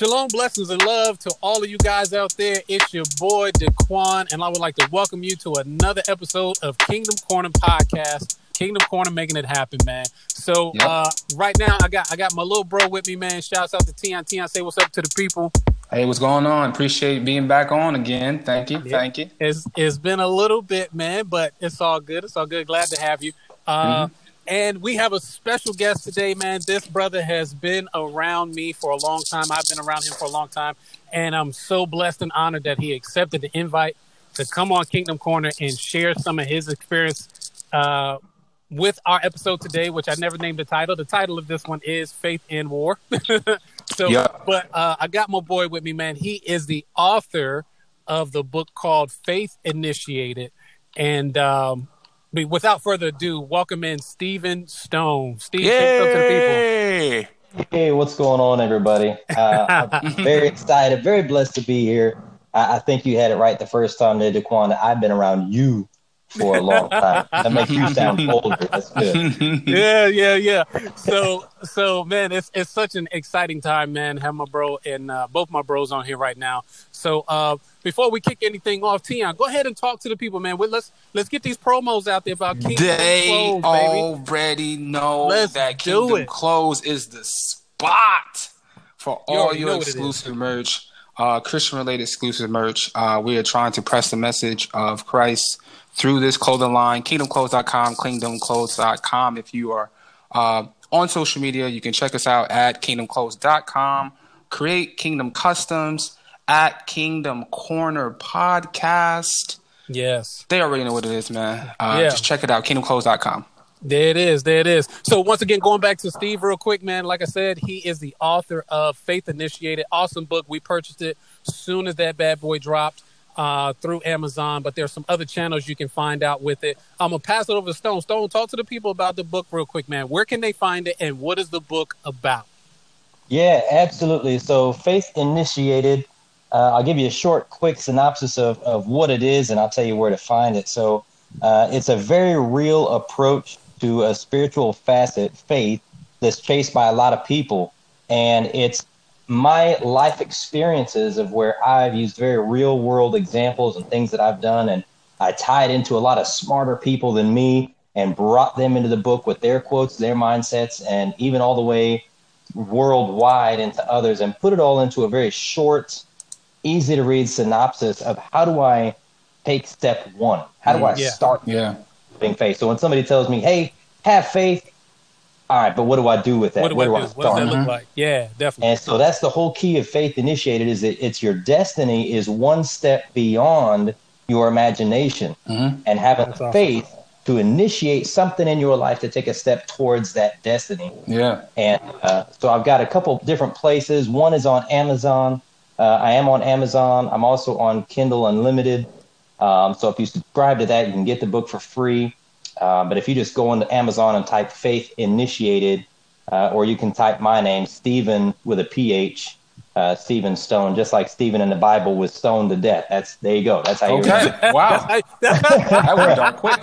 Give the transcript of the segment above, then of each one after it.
Shalom, blessings, and love to all of you guys out there. It's your boy Daquan, and I would like to welcome you to another episode of Kingdom Corner Podcast. Kingdom Corner making it happen, man. So Yep. uh, right now, I got I got my little bro with me, man. Shouts out to Tion. Tion, say what's up to the people. Hey, what's going on? Appreciate being back on again. Thank you. Yeah. Thank you. It's it's been a little bit, man, but it's all good. It's all good. Glad to have you. Uh, Mm-hmm. And we have a special guest today, man. This brother has been around me for a long time. I've been around him for a long time, and I'm so blessed and honored that he accepted the invite to come on Kingdom Corner and share some of his experience uh, with our episode today, which I never named the title. The title of this one is Faith in War. so, Yeah. but uh, I got my boy with me, man. He is the author of the book called Faith Initiated. And um, without further ado, welcome in Stephen Stone. Steve, say what's up to the people. Yay! Hey, what's going on, everybody? Uh, I'm very excited, very blessed to be here. I, I think you had it right the first time, there, Daquan. that I've been around you for a long time. That makes you sound older. That's good. yeah, yeah, yeah. So, so man, it's it's such an exciting time, man. Have my bro and uh, both my bros on here right now. So, uh, before we kick anything off, Tion, go ahead and talk to the people, man. Well, Let's let's get these promos out there about Kingdom They Clothes, baby. already know Let's that Kingdom it. Clothes is the spot for You all already your what it is. exclusive merch, uh, Christian related exclusive merch. Uh, we are trying to press the message of Christ through this clothing line, kingdomclothes.com, kingdomclothes.com. If you are uh, on social media, you can check us out at kingdomclothes.com. Create Kingdom Customs at Kingdom Corner Podcast. Yes. They already know what it is, man. Uh, Yeah. Just check it out, kingdomclothes.com. There it is. There it is. So once again, going back to Steve real quick, man. Like I said, he is the author of Faith Initiated. Awesome book. We purchased it soon as that bad boy dropped uh, through Amazon. But there's some other channels you can find out with it. I'm gonna pass it over to Stone. Stone, talk to the people about the book real quick, man. Where can they find it, and what is the book about? Yeah, absolutely. So, Faith Initiated, uh, I'll give you a short, quick synopsis of, of what it is, and I'll tell you where to find it. So, uh, it's a very real approach to a spiritual facet, faith, that's chased by a lot of people. And it's my life experiences of where I've used very real world examples and things that I've done. And I tie it into a lot of smarter people than me and brought them into the book with their quotes, their mindsets, and even all the way worldwide into others and put it all into a very short, easy to read synopsis of how do I take step one? How do I mm-hmm. Yeah. start Yeah. having faith? So when somebody tells me, hey, have faith, all right, but what do I do with that? What do Where I do do? I What does that look like? Yeah, definitely. And so that's the whole key of faith initiated is that it's your destiny is one step beyond your imagination Mhm. and having That's awesome. faith to initiate something in your life to take a step towards that destiny. Yeah. And uh, so I've got a couple different places. One is on Amazon. Uh, I am on Amazon. I'm also on Kindle Unlimited. Um, so if you subscribe to that, you can get the book for free. Uh, but if you just go into Amazon and type Faith Initiated, uh, or you can type my name, Stephen with a PH, uh, Stephen Stone, just like Stephen in the Bible was stoned to death. That's there you go. That's how you Okay. Wow. I, That went down quick.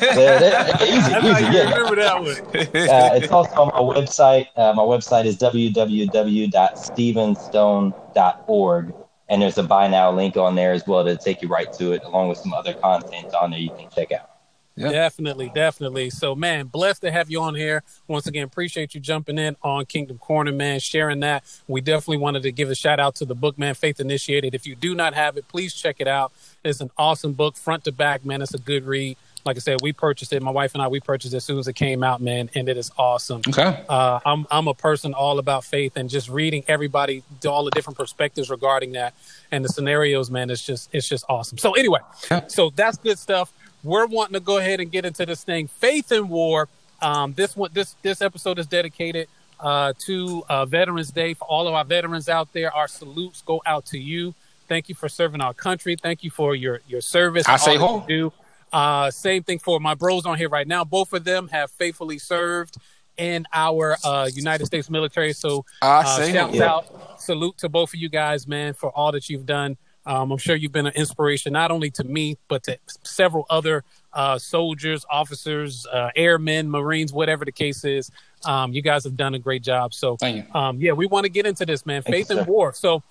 There- there- easy, that's easy, yeah. remember that one. uh, it's also on my website. Uh, my website is www.stephenstone.org. And there's a buy now link on there as well to take you right to it, along with some other content on there you can check out. Yeah. Definitely, definitely. So, man, blessed to have you on here. Once again, appreciate you jumping in on Kingdom Corner, man, sharing that. We definitely wanted to give a shout out to the book, man, Faith Initiated. If you do not have it, please check it out. It's an awesome book, front to back, man. It's a good read. Like I said, we purchased it. My wife and I, we purchased it as soon as it came out, man, and it is awesome. Okay. Uh, I'm I'm a person all about faith and just reading everybody all the different perspectives regarding that and the scenarios, man. It's just it's just awesome. So anyway, so that's good stuff. We're wanting to go ahead and get into this thing, faith and war. Um, this one this this episode is dedicated uh, to uh, Veterans Day for all of our veterans out there. Our salutes go out to you. Thank you for serving our country. Thank you for your your service. I say all that ho. you do. Uh, same thing for my bros on here right now. Both of them have faithfully served in our uh, United States military. So uh, shouts ho. out, salute to both of you guys, man, for all that you've done. Um, I'm sure you've been an inspiration not only to me but to several other uh, soldiers, officers, uh, airmen, Marines, whatever the case is. Um, you guys have done a great job. So, um, yeah, we want to get into this, man. Faith and war. So,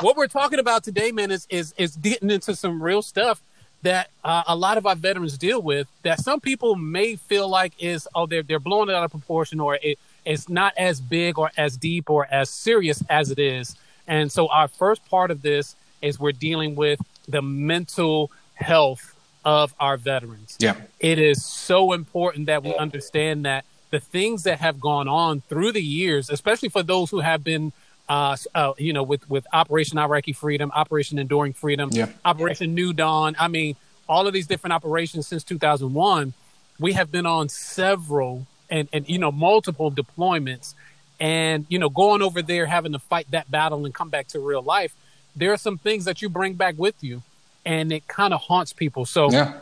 what we're talking about today, man, is is is getting into some real stuff that uh, a lot of our veterans deal with. That some people may feel like is oh they're they're blowing it out of proportion or it, it's not as big or as deep or as serious as it is. And so, our first part of this is we're dealing with the mental health of our veterans. Yeah. It is so important that we understand that the things that have gone on through the years, especially for those who have been uh, uh, you know, with with Operation Iraqi Freedom, Operation Enduring Freedom, yeah. Operation New Dawn. I mean, all of these different operations since 2001, we have been on several and and you know multiple deployments, and you know going over there having to fight that battle and come back to real life. There are some things that you bring back with you and it kind of haunts people. So yeah.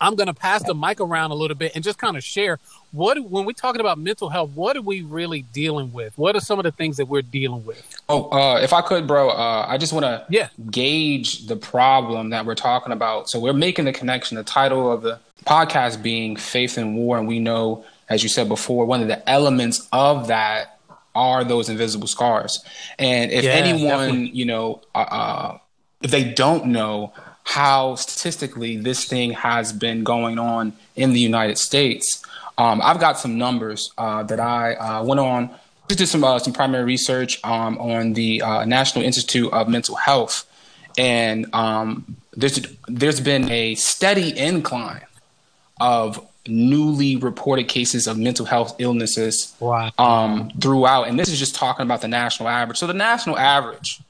I'm going to pass the mic around a little bit and just kind of share what when we're talking about mental health, what are we really dealing with? What are some of the things that we're dealing with? Oh, uh, if I could, bro, uh, I just want to yeah. gauge the problem that we're talking about. So we're making the connection. The title of the podcast being "Faith and War," and we know, as you said before, one of the elements of that are those invisible scars. And if Yeah, anyone, definitely. you know, uh, uh, if they don't know how statistically this thing has been going on in the United States, um, I've got some numbers uh, that I uh, went on. Just did some uh, some primary research um, on the uh, National Institute of Mental Health, and um, there's there's been a steady incline of newly reported cases of mental health illnesses Wow. um, throughout. And this is just talking about the national average. So the national average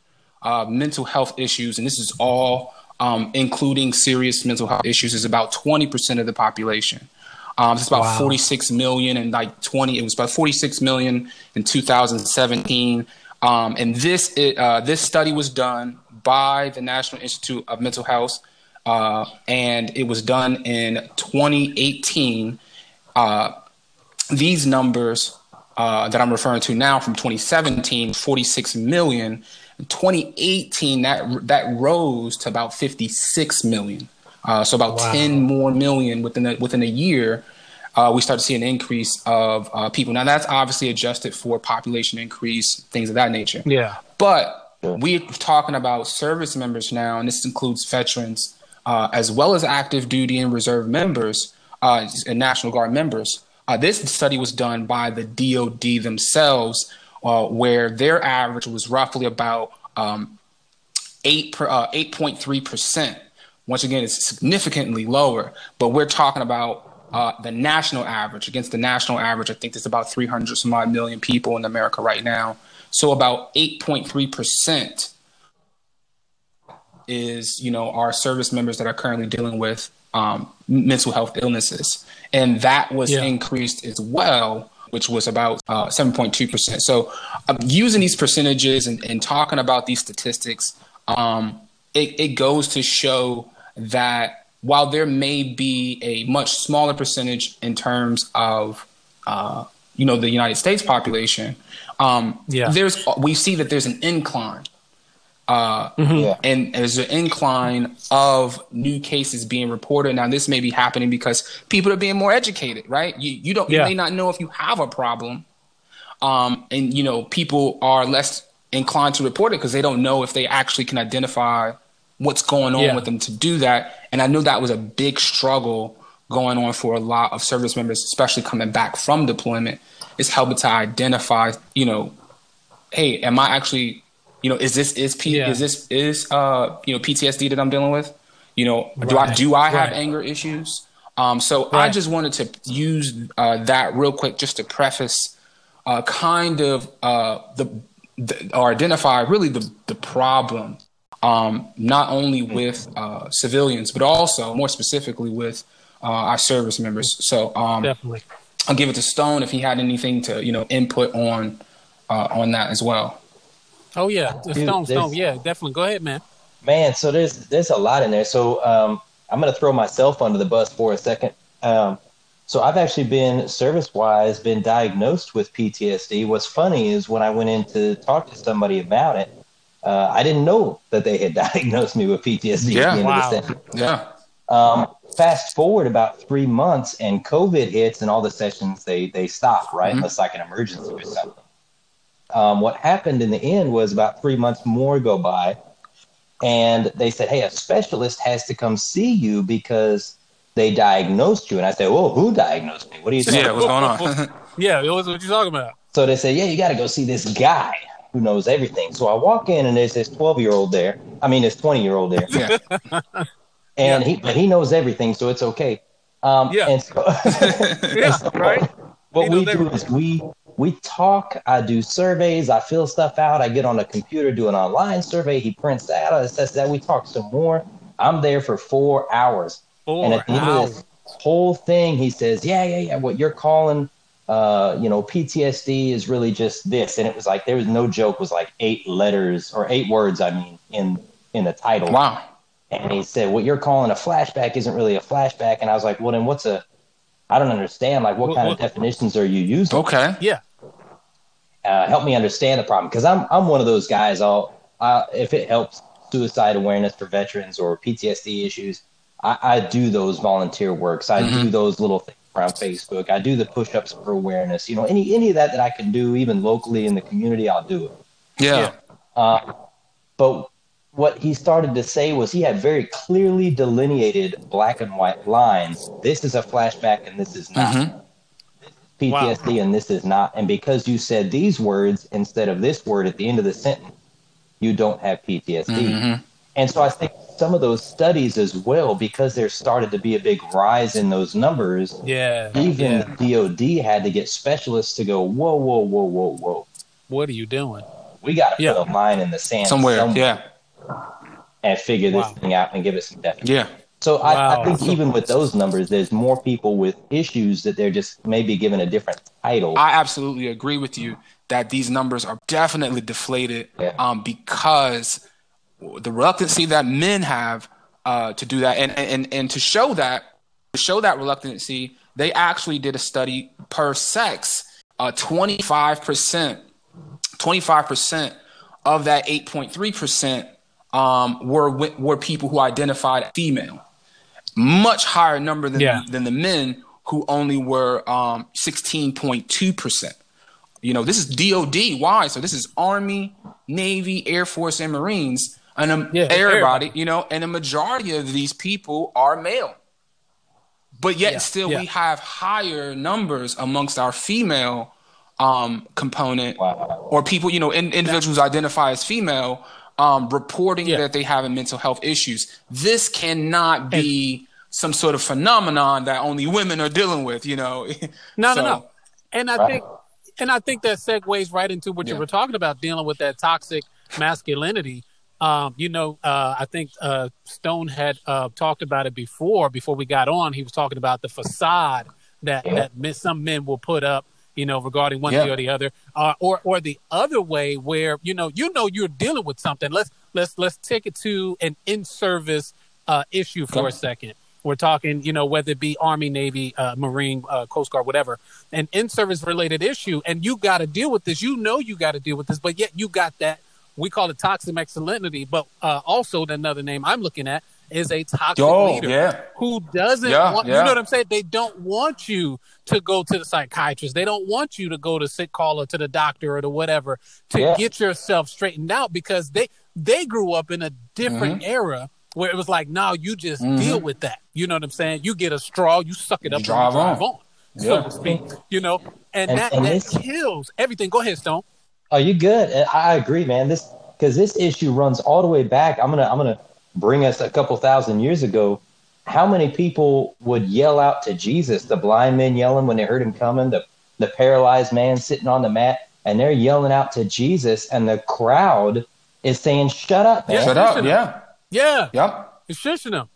uh, mental health issues, and this is all um, including serious mental health issues, is about 20% of the population. Um, it's about Wow. 46 million and like 20. It was about 46 million in 2017. Um, and this it, uh, this study was done by the National Institute of Mental Health, uh, and it was done in 2018. Uh, these numbers uh, that I'm referring to now from 2017, 46 million. In 2018, that that rose to about 56 million. Uh, so about Wow. 10 more million within a, within a year. Uh, we start to see an increase of uh, people. Now that's obviously adjusted for population increase, things of that nature. Yeah. But we're talking about service members now, and this includes veterans uh, as well as active duty and reserve members uh, and National Guard members. Uh, this study was done by the DoD themselves, uh, where their average was roughly about um, uh, eight point three percent. Once again, it's significantly lower, but we're talking about uh, the national average against the national average. I think there's about 300 some odd million people in America right now. So about 8.3 percent is you know our service members that are currently dealing with um, mental health illnesses, and that was Yeah. increased as well, which was about uh, 7.2 percent. So um, using these percentages and, and talking about these statistics, um, it, it goes to show that while there may be a much smaller percentage in terms of uh, you know the United States population, um, Yeah. there's we see that there's an incline uh, Yeah. and there's an incline of new cases being reported. Now, this may be happening because people are being more educated, right? You you don't Yeah. you may not know if you have a problem, um, and you know people are less inclined to report it because they don't know if they actually can identify what's going on Yeah. with them to do that. And I know that was a big struggle going on for a lot of service members, especially coming back from deployment, is helping to identify, you know, hey, am I actually, you know, is this is P Yeah. is this is uh you know PTSD that I'm dealing with? You know, do I do I have Right. anger issues? Um, so I just wanted to use uh, that real quick just to preface uh, kind of uh, the, the or identify really the the problem, um, not only with uh, civilians but also more specifically with uh, our service members. So um, Definitely. I'll give it to Stone if he had anything to you know input on uh, on that as well. Oh yeah. The Dude, Stone, Stone. Yeah, definitely. Go ahead, man. Man, so there's there's a lot in there. So um, I'm going to throw myself under the bus for a second. Um, so I've actually been service wise been diagnosed with PTSD. What's funny is when I went in to talk to somebody about it, uh, I didn't know that they had diagnosed me with PTSD. Yeah. at the end of the Wow. Yeah, Um, fast forward about three months and COVID hits and all the sessions they they stop, right? Mhm. Unless like an emergency or something. Um, what happened in the end was about three months more go by, and they said, "Hey, a specialist has to come see you because they diagnosed you." And I said, "Well, who diagnosed me? What are you talking Yeah, what's going on? Yeah, what are you talking about? So they say, "Yeah, you got to go see this guy who knows everything." So I walk in, and there's this twelve-year-old there. I mean, this twenty-year-old there, yeah. and he but he knows everything, so it's okay. Um, Yeah. And so, Yeah, right. what He we knows do is we we talk. I do surveys. I fill stuff out. I get on a computer, do an online survey. He prints that. I assess that. We talk some more. I'm there for four hours, Four and at the end of this whole thing, he says, "Yeah, yeah, yeah. What you're calling." Uh, you know, PTSD is really just this, and it was like there was no joke. It was like eight letters or eight words. I mean, in in the title. Wow. And he said, "What you're calling a flashback isn't really a flashback." And I was like, "Well, then what's a? I don't understand. Like, what What- kind what- of definitions are you using? Okay. Yeah. Uh, help me understand the problem because I'm I'm one of those guys. I'll uh, if it helps suicide awareness for veterans or PTSD issues, I, I do those volunteer works. I do those little things around Facebook. I do the push-ups for awareness. You know, any any of that that I can do, even locally in the community, I'll do it. Yeah. Uh, but what he started to say was he had very clearly delineated black and white lines. This is a flashback and this is not. Mhm. PTSD and this is not. And because you said these words instead of this word at the end of the sentence, you don't have PTSD. Mhm. And so I think some of those studies as well, because there started to be a big rise in those numbers, Yeah. even yeah. the DOD had to get specialists to go, whoa, whoa, whoa, whoa, whoa. What are you doing? We got to Yeah. put a line in the sand Somewhere. Yeah. and figure this Wow. thing out and give it some definition. Yeah. So I, Wow. I think even with those numbers, there's more people with issues that they're just maybe given a different title. I absolutely agree with you that these numbers are definitely deflated Yeah. um, because the reluctancy that men have uh, to do that, and, and and to show that to show that reluctancy, they actually did a study per sex. Twenty five percent, twenty five percent of that eight point three percent um, were were people who identified female. Much higher number than Yeah. than the men who only were um, sixteen point two percent. You know, this is DOD. Why? So this is Army, Navy, Air Force, and Marines, and um, Yeah, everybody, everybody. You know, and the majority of these people are male. But yet, Yeah, still, yeah. we have higher numbers amongst our female um, component Wow. or people, you know, in, individuals identify as female, um, reporting Yeah. that they have mental health issues. This cannot be some sort of phenomenon that only women are dealing with. You know, No, So- no, no. And I Right. think, and I think that segues right into what you were talking about, dealing with that toxic masculinity. Um, you know, uh, I think uh, Stone had uh, talked about it before. Before we got on, he was talking about the facade that Yeah. that men, some men will put up. You know, regarding one Yeah. thing or the other, uh, or or the other way, where you know, you know, you're dealing with something. Let's let's let's take it to an in-service uh, issue for Okay. a second. We're talking, you know, whether it be Army, Navy, uh, Marine, uh, Coast Guard, whatever, an in-service related issue, and you got to deal with this. You know, you got to deal with this, but yet you got that. We call it toxic masculinity, but uh, also another name I'm looking at is a toxic Yo, leader yeah. who doesn't Yeah, want. You know what I'm saying? They don't want you to go to the psychiatrist. They don't want you to go to sick call or to the doctor or to whatever to Yeah. get yourself straightened out because they they grew up in a different Mm-hmm. era where it was like, no, you just deal with that. You know what I'm saying? You get a straw, you suck it up, You and drive you drive on. on, so Yeah. to speak. You know, and, And- that and that this- kills everything. Go ahead, Stone. Oh, you good? I agree, man. This because this issue runs all the way back. I'm gonna I'm gonna bring us a couple thousand years ago. How many people would yell out to Jesus? The blind men yelling when they heard him coming. The the paralyzed man sitting on the mat, and they're yelling out to Jesus, and the crowd is saying, "Shut up, man!" Shut up. Yeah. Yeah, Yep. it's shushing them.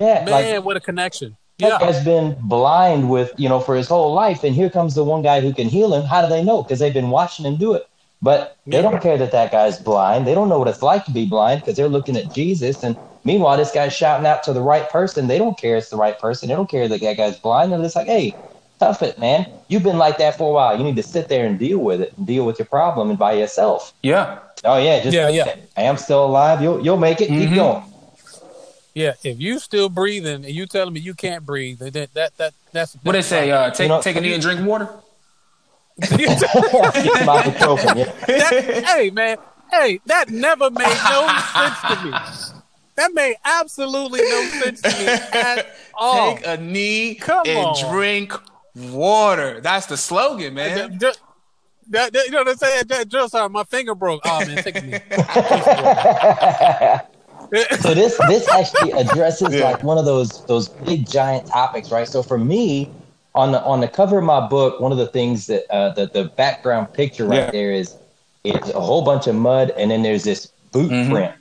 Yeah, Man, like what a connection. Yeah, has been blind with, you know, for his whole life. And here comes the one guy who can heal him. How do they know? Because they've been watching him do it. But they don't care that that guy's blind. They don't know what it's like to be blind because they're looking at Jesus. And meanwhile, this guy's shouting out to the right person. They don't care it's the right person. They don't care that that guy's blind. They're just like, hey, tough it, man. You've been like that for a while. You need to sit there and deal with it and deal with your problem and by yourself. Yeah. Oh, yeah. Just Yeah, yeah. Hey, I'm still alive. You'll, you'll make it. Keep Mhm. going. Yeah, if you still breathing and you telling me you can't breathe, that that, that, that that's what they say. Uh, take You know, take a knee and drink water. Get some ibuprofen, yeah. That- hey man, hey, that never made no sense to me. That made absolutely no sense to me at all. Take a knee Come and on. drink water. That's the slogan, man. That- that- that- you know what I'm saying? That, just sorry, my finger broke. Oh man, take a knee. so this this actually addresses Yeah. like one of those those big giant topics, right? So for me, on the on the cover of my book, one of the things that uh, the the background picture right Yeah. there is is a whole bunch of mud, and then there's this boot Mhm. print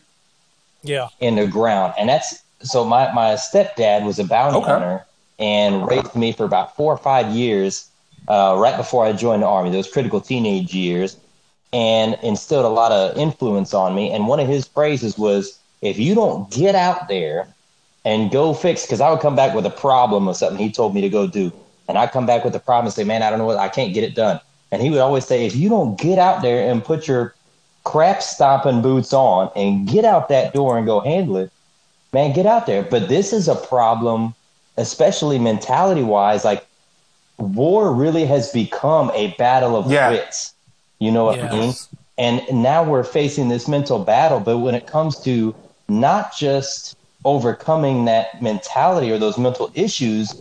Yeah, in the ground, and that's so my my stepdad was a bounty Okay. hunter and raised me for about four or five years, uh, right before I joined the army. Those critical teenage years, and instilled a lot of influence on me. And one of his phrases was, "If you don't get out there and go fix," because I would come back with a problem or something he told me to go do, and I come back with the problem and say, "Man, I don't know what I can't get it done." And he would always say, "If you don't get out there and put your crap stomping boots on and get out that door and go handle it, man, get out there." But this is a problem, especially mentality wise. Like war really has become a battle of Yeah. wits. You know what I mean? yes. And now we're facing this mental battle. But when it comes to not just overcoming that mentality or those mental issues,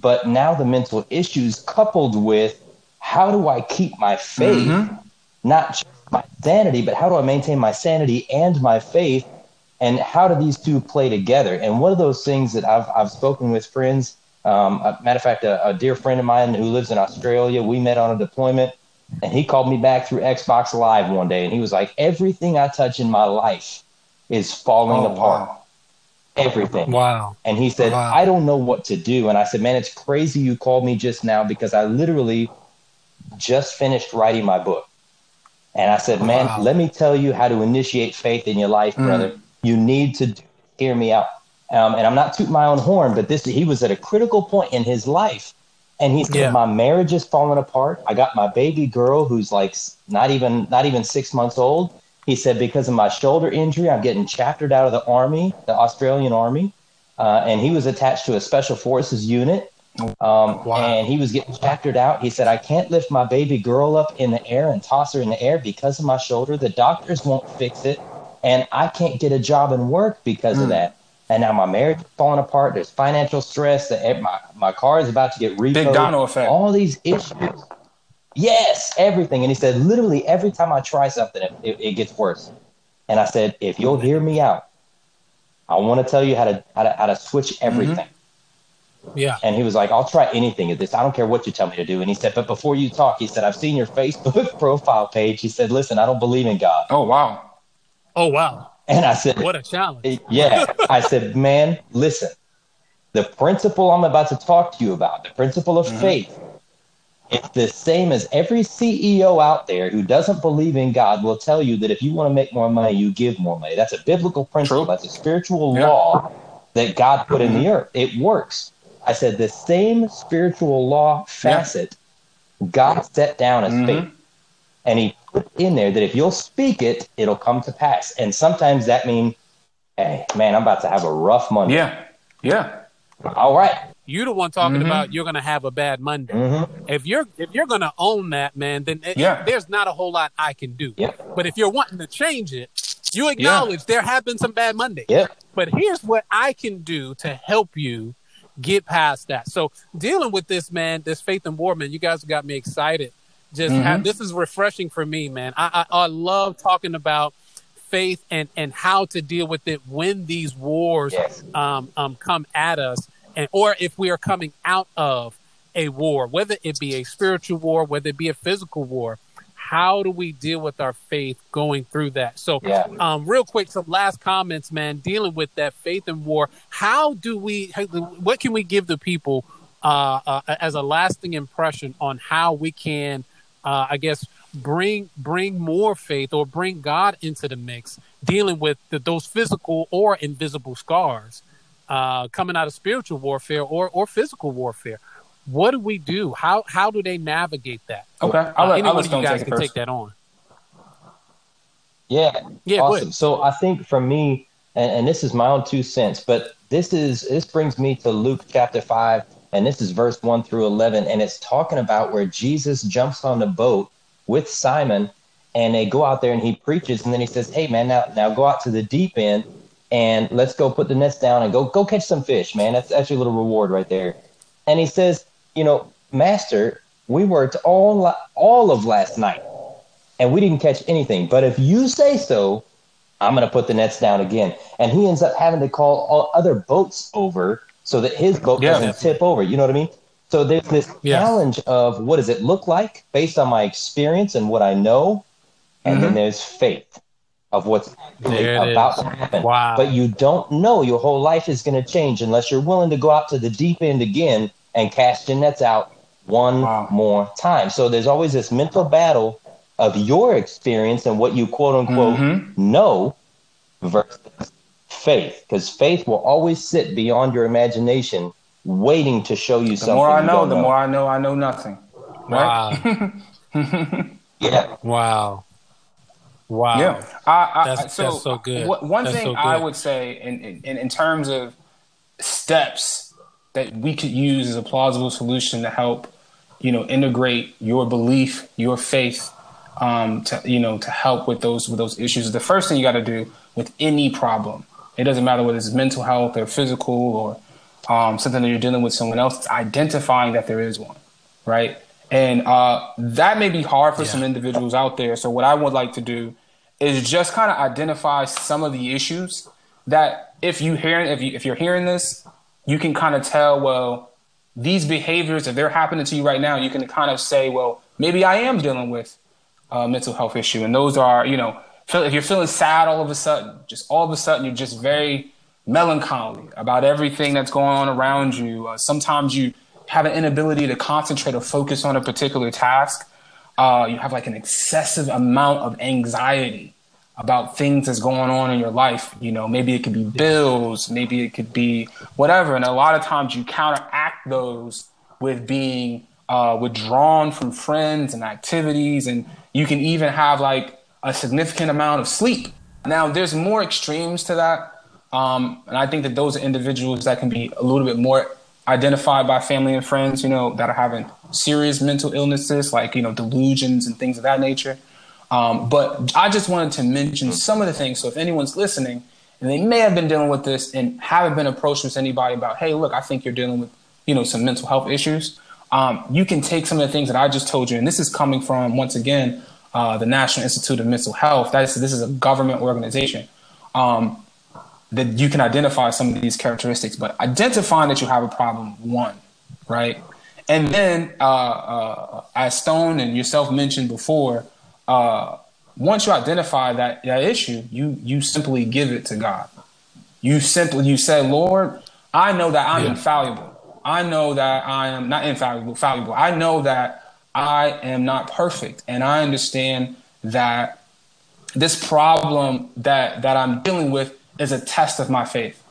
but now the mental issues coupled with how do I keep my faith, Mhm. not just my sanity, but how do I maintain my sanity and my faith? And how do these two play together? And one of those things that I've, I've spoken with friends, um, a matter of fact, a, a dear friend of mine who lives in Australia, we met on a deployment and he called me back through Xbox Live one day and he was like, Everything I touch in my life is falling Oh, apart. wow. Everything. Wow. And he said, Wow. I don't know what to do. And I said, Man, it's crazy you called me just now because I literally just finished writing my book. And I said, Man, Wow. let me tell you how to initiate faith in your life, Mm. brother. You need to hear me out. Um, and I'm not tooting my own horn, but this he was at a critical point in his life. And he said, Yeah. My marriage is falling apart. I got my baby girl who's like not even not even six months old. He said, because of my shoulder injury, I'm getting chaptered out of the army, the Australian army. Uh, and he was attached to a special forces unit. Um, Wow. And he was getting chaptered out. He said, I can't lift my baby girl up in the air and toss her in the air because of my shoulder. The doctors won't fix it. And I can't get a job and work because of Mm. that. And now my marriage is falling apart. There's financial stress. That my, my car is about to get repoed. Big domino effect. All these issues. Yes, everything. And he said, literally every time I try something, it, it, it gets worse. And I said, if you'll hear me out, I want to tell you how to how to, how to switch mm-hmm. everything. Yeah. And he was like, I'll try anything at this. I don't care what you tell me to do. And he said, but before you talk, he said, I've seen your Facebook profile page. He said, listen, I don't believe in God. Oh wow. Oh wow. And I said, What a challenge. yeah. I said, man, listen, the principle I'm about to talk to you about, the principle of mm-hmm. faith, it's the same as every CEO out there who doesn't believe in God will tell you that if you want to make more money, you give more money. That's a biblical principle. True. That's a spiritual Yeah. law that God put in the earth. It works. I said the same spiritual law facet God set down as Mhm. faith. And he put in there that if you'll speak it, it'll come to pass. And sometimes that means, hey, man, I'm about to have a rough Monday. Yeah. Yeah. All right. You the one talking Mhm. about you're gonna have a bad Monday. Mhm. If you're if you're gonna own that, man, then it- Yeah. there's not a whole lot I can do. Yep. But if you're wanting to change it, you acknowledge there have been some bad Mondays. Yep. But here's what I can do to help you get past that. So dealing with this, man, this faith and war, man, you guys got me excited. Just Mhm. have, this is refreshing for me, man. I, I I love talking about faith and and how to deal with it when these wars Yes. um, um, come at us, and or if we are coming out of a war, whether it be a spiritual war, whether it be a physical war. How do we deal with our faith going through that? So, Yeah. um, real quick, some last comments, man. Dealing with that faith and war. How do we? What can we give the people uh, uh, as a lasting impression on how we can, uh, I guess, bring bring more faith or bring God into the mix, dealing with the, those physical or invisible scars uh, coming out of spiritual warfare or or physical warfare. What do we do? How how do they navigate that? Okay. Uh, I'll let, any I'll one let of you guys take it can first. take that on. Yeah. Yeah, awesome. So I think for me, and, and this is my own two cents, but this is this brings me to Luke chapter five, and this is verse one through eleven, and it's talking about where Jesus jumps on the boat with Simon, and they go out there and he preaches, and then he says, "Hey man, now now go out to the deep end, and let's go put the nets down and go go catch some fish, man. That's that's your little reward right there." And he says, "You know, Master, we worked all all of last night, and we didn't catch anything. But if you say so, I'm going to put the nets down again." And he ends up having to call all other boats over so that his boat yeah. doesn't tip over. You know what I mean? So there's this yeah. challenge of what does it look like based on my experience and what I know, and mm-hmm. then there's faith of what's about is. to happen. Wow. But you don't know your whole life is going to change unless you're willing to go out to the deep end again and cast your nets out one wow. more time. So there's always this mental battle of your experience and what you quote unquote mm-hmm. know versus faith, because faith will always sit beyond your imagination waiting to show you the something. The more I know, the know. more I know I know nothing. Right? Wow. yeah. Wow. Wow. Yeah. I, I, that's, so, that's so good. one that's thing so good. I would say in, in, in terms of steps that we could use as a plausible solution to help, you know, integrate your belief, your faith, um, to you know, to help with those with those issues. The first thing you got to do with any problem, it doesn't matter whether it's mental health or physical or um, something that you're dealing with someone else, it's identifying that there is one, right? And uh, that may be hard for yeah. some individuals out there. So what I would like to do is just kind of identify some of the issues that if you hear if you if you're hearing this, you can kind of tell well these behaviors if they're happening to you right now, you can kind of say well maybe I am dealing with a mental health issue, and those are you know if you're feeling sad all of a sudden, just all of a sudden you're just very melancholy about everything that's going on around you. Uh, sometimes you have an inability to concentrate or focus on a particular task. Uh, you have like an excessive amount of anxiety about things that's going on in your life. You know, maybe it could be bills, maybe it could be whatever. And a lot of times you counteract those with being uh, withdrawn from friends and activities. And you can even have like a significant amount of sleep. Now, there's more extremes to that. Um, and I think that those are individuals that can be a little bit more identified by family and friends, you know, that are having serious mental illnesses like, you know, delusions and things of that nature. Um, but I just wanted to mention some of the things. So if anyone's listening and they may have been dealing with this and haven't been approached with anybody about, hey, look, I think you're dealing with, you know, some mental health issues. Um, you can take some of the things that I just told you, and this is coming from once again uh, the National Institute of Mental Health. That is, this is a government organization. Um, that you can identify some of these characteristics, but identifying that you have a problem, one, right? And then, uh, uh, as Stone and yourself mentioned before, uh, once you identify that, that issue, you you simply give it to God. You simply you say, Lord, I know that I'm yeah. infallible. I know that I am not infallible, fallible. I know that I am not perfect, and I understand that this problem that that I'm dealing with is a test of my faith.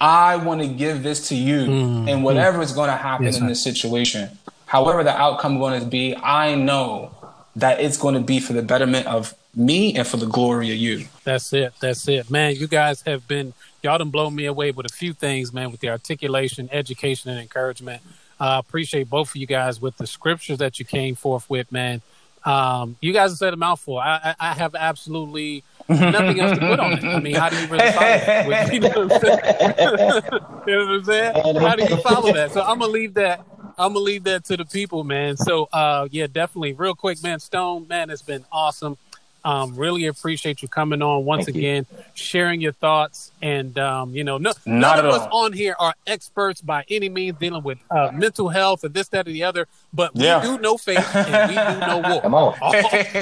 I want to give this to you, mm-hmm. and whatever is going to happen yes, in this situation, however the outcome is going to be, I know that it's going to be for the betterment of me and for the glory of you. That's it. That's it, man. You guys have been y'all done blown me away with a few things, man, with the articulation, education, and encouragement. I uh, appreciate both of you guys with the scriptures that you came forth with, man. Um, you guys have said a mouthful. I, I, I have absolutely nothing else to put on it. I mean, how do you really follow that? you, know you know what I'm saying? How do you follow that? So I'm gonna leave that. I'm gonna leave that to the people, man. So uh, yeah, definitely. Real quick, man. Stone, man, it's been awesome. Um, really appreciate you coming on once Thank again, you. sharing your thoughts. And, um, you know, no, none of us on here are experts by any means dealing with uh, mental health and this, that, or the other, but we yeah. do know faith and we do know war. Come on. All,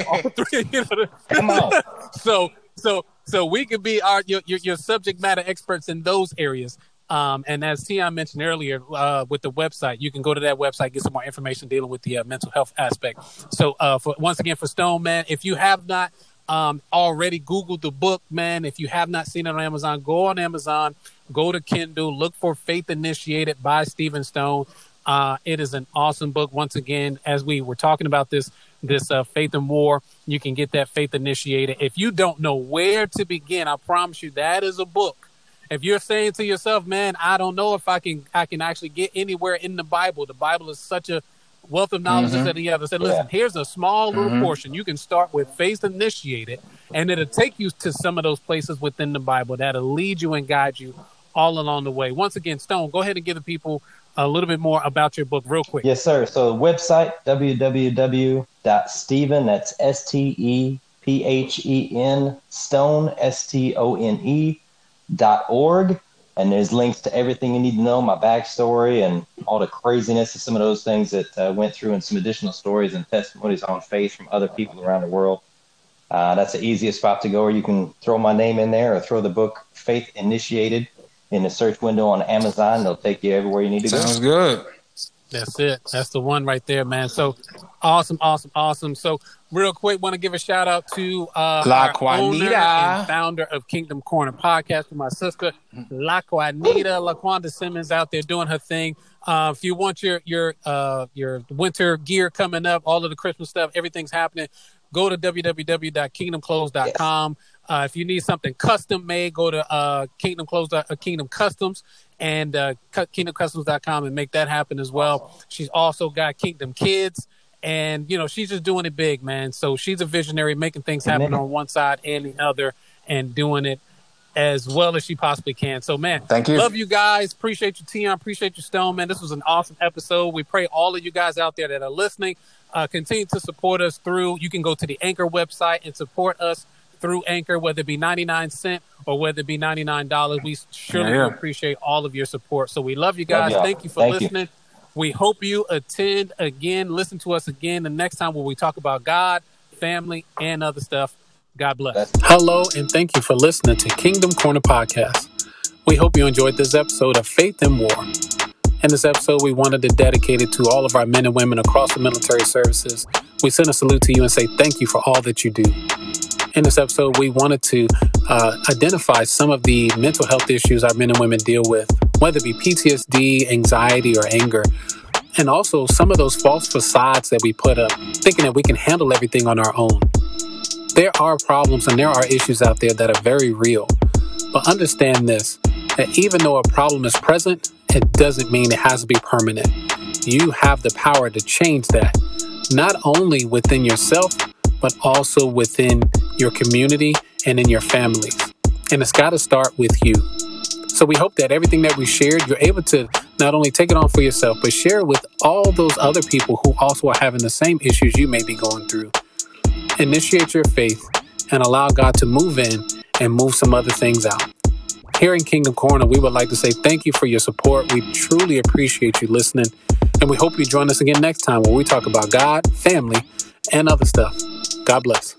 all three, you know, Come on. so, so, so we could be our your, your, your subject matter experts in those areas. Um, and as Tion mentioned earlier, uh, with the website, you can go to that website, get some more information dealing with the uh, mental health aspect. So, uh, for once again, for Stone Man, if you have not um, already Googled the book, man, if you have not seen it on Amazon, go on Amazon, go to Kindle, look for Faith Initiated by Stephen Stone. Uh, it is an awesome book. Once again, as we were talking about this this uh, Faith and War. You can get that Faith Initiated. If you don't know where to begin, I promise you that is a book. If you're saying to yourself, "Man, I don't know if I can I can actually get anywhere in the Bible," the Bible is such a wealth of knowledge mm-hmm. that he ever said, listen, yeah. here's a small little mm-hmm. portion. You can start with faith initiated, and it'll take you to some of those places within the Bible that'll lead you and guide you all along the way. Once again, Stone, go ahead and give the people a little bit more about your book real quick. Yes, sir. So website www.stephen, that's S-T-E-P-H-E-N, stone, S-T-O-N-E dot org and there's links to everything you need to know, my backstory and all the craziness of some of those things that uh, went through, and some additional stories and testimonies on faith from other people around the world. Uh, that's the easiest spot to go, or you can throw my name in there, or throw the book Faith Initiated in the search window on Amazon. They'll take you everywhere you need to Sounds go. Sounds good. That's it. That's the one right there, man. So awesome, awesome, awesome. So real quick, want to give a shout out to uh, La Juanita, and founder of Kingdom Corner podcast, with my sister La Juanita, LaQuanda Simmons, out there doing her thing. Uh, if you want your your uh, your winter gear coming up, all of the Christmas stuff, everything's happening. Go to www.kingdomclothes.com. Uh, if you need something custom made, go to uh, Kingdom Clothes, uh, Kingdom Customs, and uh, kingdomcustoms.com and make that happen as well. She's also got Kingdom Kids and you know she's just doing it big man. So she's a visionary making things happen on one side and the other and doing it as well as she possibly can. So man thank you. love you guys. Appreciate you tion appreciate you stone man. This was an awesome episode. We pray all of you guys out there that are listening uh, continue to support us through. You can go to the anchor website and support us through anchor whether it be 99 cent or whether it be $99 we surely yeah, yeah. appreciate all of your support so we love you guys love thank you for thank listening you. We hope you attend again, listen to us again the next time when we talk about God, family, and other stuff. God bless. Hello, and thank you for listening to Kingdom Corner Podcast. We hope you enjoyed this episode of Faith and War. In this episode, we wanted to dedicate it to all of our men and women across the military services. We send a salute to you and say thank you for all that you do. In this episode, we wanted to uh, identify some of the mental health issues our men and women deal with, whether it be PTSD, anxiety, or anger. And also some of those false facades that we put up, thinking that we can handle everything on our own. There are problems and there are issues out there that are very real. But understand this that even though a problem is present, it doesn't mean it has to be permanent. You have the power to change that, not only within yourself, but also within your community and in your families. And it's got to start with you. So we hope that everything that we shared, you're able to not only take it on for yourself, but share it with all those other people who also are having the same issues you may be going through. Initiate your faith and allow God to move in and move some other things out. Here in Kingdom Corner, we would like to say thank you for your support. We truly appreciate you listening. And we hope you join us again next time where we talk about God, family, and other stuff. God bless.